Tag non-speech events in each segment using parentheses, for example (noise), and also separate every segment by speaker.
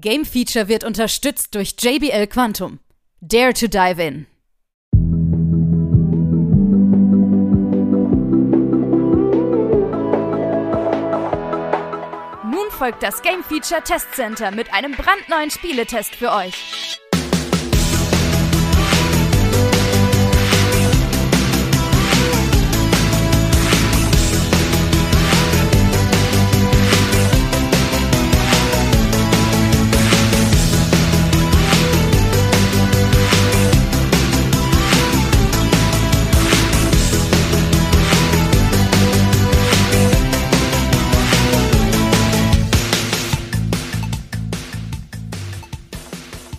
Speaker 1: Game Feature wird unterstützt durch JBL Quantum. Dare to dive in. Nun folgt das Game Feature Test Center mit einem brandneuen Spieletest für euch.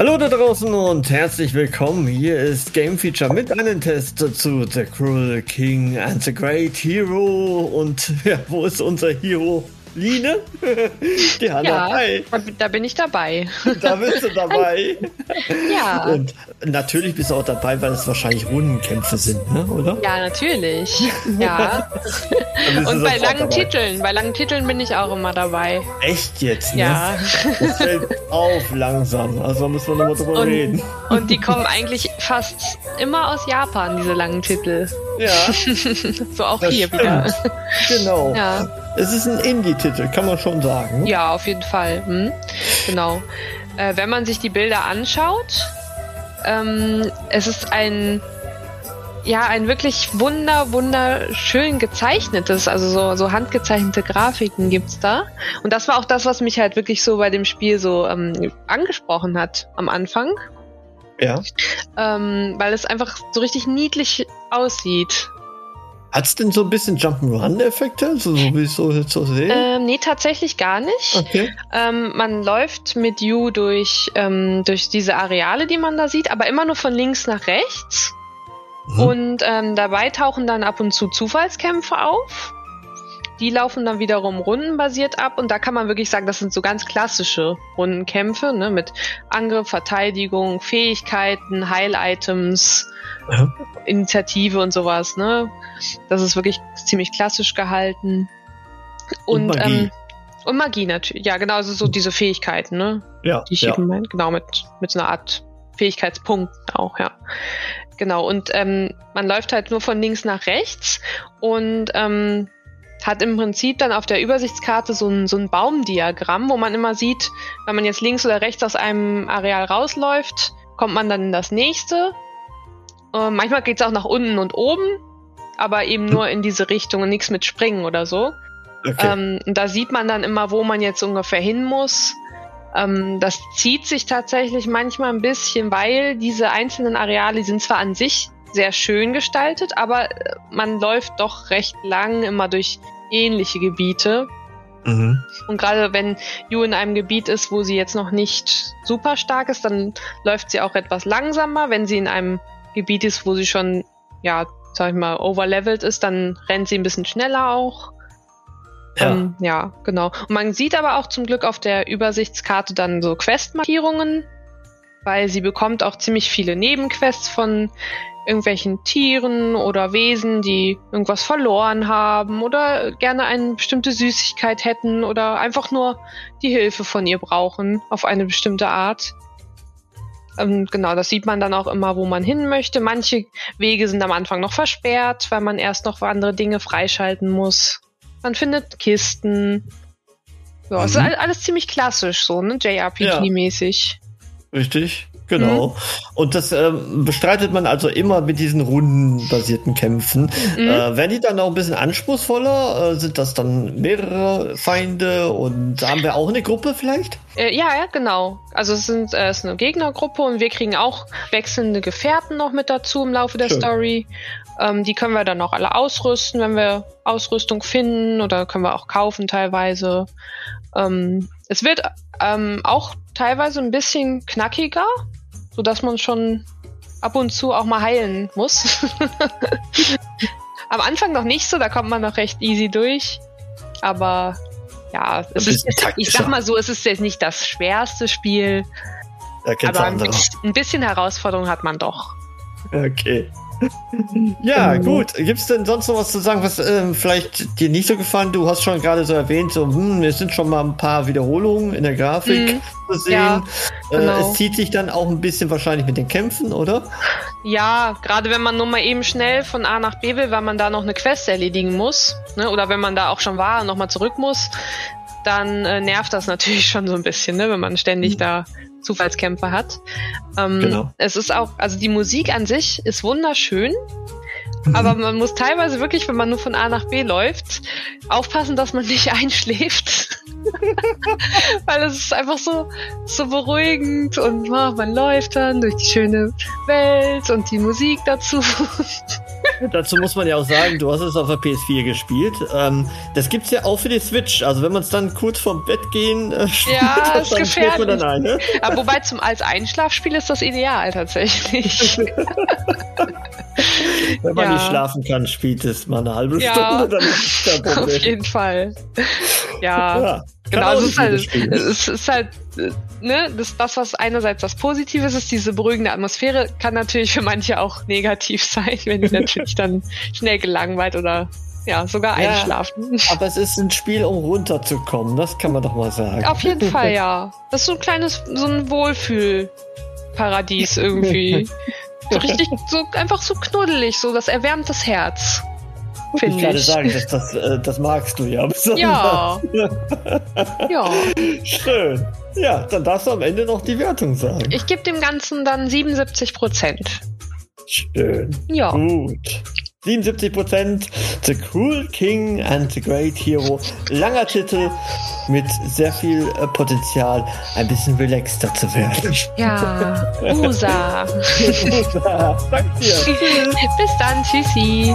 Speaker 2: Hallo da draußen und herzlich willkommen. Hier ist Game Feature mit einem Test zu The Cruel King and the Great Hero. Und (laughs) ja, wo ist unser Hero? Line?
Speaker 3: Hanna, (laughs) ja. Da bin ich dabei.
Speaker 2: Da bist du dabei. (laughs)
Speaker 3: ja.
Speaker 2: Und natürlich bist du auch dabei, weil es wahrscheinlich Rundenkämpfe sind, ne? oder?
Speaker 3: Ja, natürlich. (laughs) Ja. Und bei langen Titeln, bei langen Titeln bin ich auch immer dabei.
Speaker 2: Echt jetzt, ne?
Speaker 3: Ja.
Speaker 2: Das fällt auf langsam. Also da müssen wir nochmal drüber
Speaker 3: und,
Speaker 2: reden.
Speaker 3: Und die kommen eigentlich fast immer aus Japan, diese langen Titel.
Speaker 2: Ja. (laughs)
Speaker 3: so auch hier stimmt. wieder.
Speaker 2: Genau.
Speaker 3: Ja.
Speaker 2: Es ist ein Indie-Titel, kann man schon sagen.
Speaker 3: Ja, auf jeden Fall. Hm? Genau. Äh, wenn man sich die Bilder anschaut, ähm, es ist ein ja, ein wirklich wunder, wunderschön gezeichnetes, also so, so handgezeichnete Grafiken gibt's da. Und das war auch das, was mich halt wirklich so bei dem Spiel so ähm, angesprochen hat am Anfang.
Speaker 2: Ja.
Speaker 3: Ähm, weil es einfach so richtig niedlich aussieht.
Speaker 2: Hat es denn so ein bisschen Jump'n'Run-Effekte, so, so wie ich so jetzt so sehe?
Speaker 3: Ähm, nee, tatsächlich gar nicht.
Speaker 2: Okay.
Speaker 3: Ähm, man läuft mit You durch, ähm, durch diese Areale, die man da sieht, aber immer nur von links nach rechts. Mhm. Und ähm, dabei tauchen dann ab und zu Zufallskämpfe auf. Die laufen dann wiederum rundenbasiert ab und da kann man wirklich sagen, das sind so ganz klassische Rundenkämpfe, ne, mit Angriff, Verteidigung, Fähigkeiten, Heil-Items, ja. Initiative und sowas, ne? Das ist wirklich ziemlich klassisch gehalten.
Speaker 2: Und, und Magie.
Speaker 3: Ähm, und Magie natürlich. Ja, genau, also so diese Fähigkeiten, ne?
Speaker 2: Ja.
Speaker 3: Die ich
Speaker 2: ja.
Speaker 3: eben meine. Genau, mit, mit so einer Art Fähigkeitspunkt auch, ja. Genau. Und ähm, man läuft halt nur von links nach rechts und ähm, hat im Prinzip dann auf der Übersichtskarte so ein, so ein Baumdiagramm, wo man immer sieht, wenn man jetzt links oder rechts aus einem Areal rausläuft, kommt man dann in das nächste äh, manchmal geht es auch nach unten und oben, aber eben nur in diese Richtung und nichts mit Springen oder so.
Speaker 2: Okay.
Speaker 3: Ähm, da sieht man dann immer, wo man jetzt ungefähr hin muss. Ähm, das zieht sich tatsächlich manchmal ein bisschen, weil diese einzelnen Areale sind zwar an sich sehr schön gestaltet, aber äh, man läuft doch recht lang immer durch ähnliche Gebiete.
Speaker 2: Mhm.
Speaker 3: Und gerade wenn Yu in einem Gebiet ist, wo sie jetzt noch nicht super stark ist, dann läuft sie auch etwas langsamer. Wenn sie in einem Gebiet ist, wo sie schon, ja, sag ich mal, overlevelt ist, dann rennt sie ein bisschen schneller auch.
Speaker 2: Ja.
Speaker 3: Ähm, ja, genau. Und man sieht aber auch zum Glück auf der Übersichtskarte dann so Questmarkierungen, weil sie bekommt auch ziemlich viele Nebenquests von irgendwelchen Tieren oder Wesen, die irgendwas verloren haben oder gerne eine bestimmte Süßigkeit hätten oder einfach nur die Hilfe von ihr brauchen auf eine bestimmte Art. Ähm, genau, das sieht man dann auch immer, wo man hin möchte. Manche Wege sind am Anfang noch versperrt, weil man erst noch andere Dinge freischalten muss. Man findet Kisten. Ja, mhm. es ist alles ziemlich klassisch, so, ne? JRPG-mäßig.
Speaker 2: Ja. Richtig. Genau. Mhm. Und das ähm, bestreitet man also immer mit diesen rundenbasierten Kämpfen. Mhm. Äh, werden die dann auch ein bisschen anspruchsvoller? Äh, sind das dann mehrere Feinde und haben wir auch eine Gruppe vielleicht?
Speaker 3: Äh, ja, ja, genau. Also es, sind, äh, es ist eine Gegnergruppe und wir kriegen auch wechselnde Gefährten noch mit dazu im Laufe der Schön. Story. Ähm, die können wir dann auch alle ausrüsten, wenn wir Ausrüstung finden oder können wir auch kaufen teilweise. Ähm, es wird ähm, auch teilweise ein bisschen knackiger sodass man schon ab und zu auch mal heilen muss. (laughs) Am Anfang noch nicht so, da kommt man noch recht easy durch. Aber ja, es ist, ich sag mal so, es ist jetzt nicht das schwerste Spiel. aber ein, ein bisschen Herausforderung hat man doch.
Speaker 2: Okay. (laughs) ja, mhm. gut. Gibt es denn sonst noch was zu sagen, was ähm, vielleicht dir nicht so gefallen? Du hast schon gerade so erwähnt, so, hm, es sind schon mal ein paar Wiederholungen in der Grafik mhm. zu sehen. Ja, äh, genau. äh, es zieht sich dann auch ein bisschen wahrscheinlich mit den Kämpfen, oder?
Speaker 3: Ja, gerade wenn man nur mal eben schnell von A nach B will, weil man da noch eine Quest erledigen muss, ne? oder wenn man da auch schon war und nochmal zurück muss, dann äh, nervt das natürlich (laughs) schon so ein bisschen, ne? wenn man ständig mhm. da Zufallskämpfe hat. Ähm, genau. Es ist auch, also die Musik an sich ist wunderschön. Mhm. Aber man muss teilweise wirklich, wenn man nur von A nach B läuft, aufpassen, dass man nicht (laughs) einschläft. (laughs) Weil es ist einfach so, so beruhigend und oh, man läuft dann durch die schöne Welt und die Musik dazu. (laughs)
Speaker 2: Dazu muss man ja auch sagen, du hast es auf der PS4 gespielt. Ähm, das es ja auch für die Switch. Also wenn man es dann kurz vorm Bett gehen äh,
Speaker 3: spielt, (laughs) ja, ist dann gefährlich. man dann ein. Ne? Aber wobei zum als Einschlafspiel ist das ideal tatsächlich. (laughs)
Speaker 2: wenn man ja. nicht schlafen kann, spielt es mal eine halbe ja, Stunde, dann ist
Speaker 3: kein (laughs) Problem. Auf jeden Fall. Ja. ja genau, es ist, halt, es ist halt, ne, das, das, was einerseits das Positive ist, ist diese beruhigende Atmosphäre, kann natürlich für manche auch negativ (laughs) sein, wenn die natürlich dann schnell gelangweilt oder ja, sogar ja, einschlafen. (laughs)
Speaker 2: Aber es ist ein Spiel, um runterzukommen, das kann man doch mal sagen.
Speaker 3: Auf jeden (laughs) Fall, ja. Das ist so ein kleines, so ein Wohlfühlparadies irgendwie. so richtig, so einfach so knuddelig, so das erwärmt das Herz.
Speaker 2: Finde ich. Ich gerade sagen, das, das, äh, das magst du ja (laughs) besonders. Ja. (laughs) ja. Schön. Ja, dann darfst du am Ende noch die Wertung sagen.
Speaker 3: Ich gebe dem Ganzen dann 77 Prozent.
Speaker 2: Schön. Ja. Gut. 77 Prozent. The Cruel King and the Great Hero. Langer Titel mit sehr viel äh, Potenzial, ein bisschen relaxter zu werden.
Speaker 3: Ja. (laughs) Usa. Usa.
Speaker 2: Danke dir.
Speaker 3: Bis dann. Tschüssi.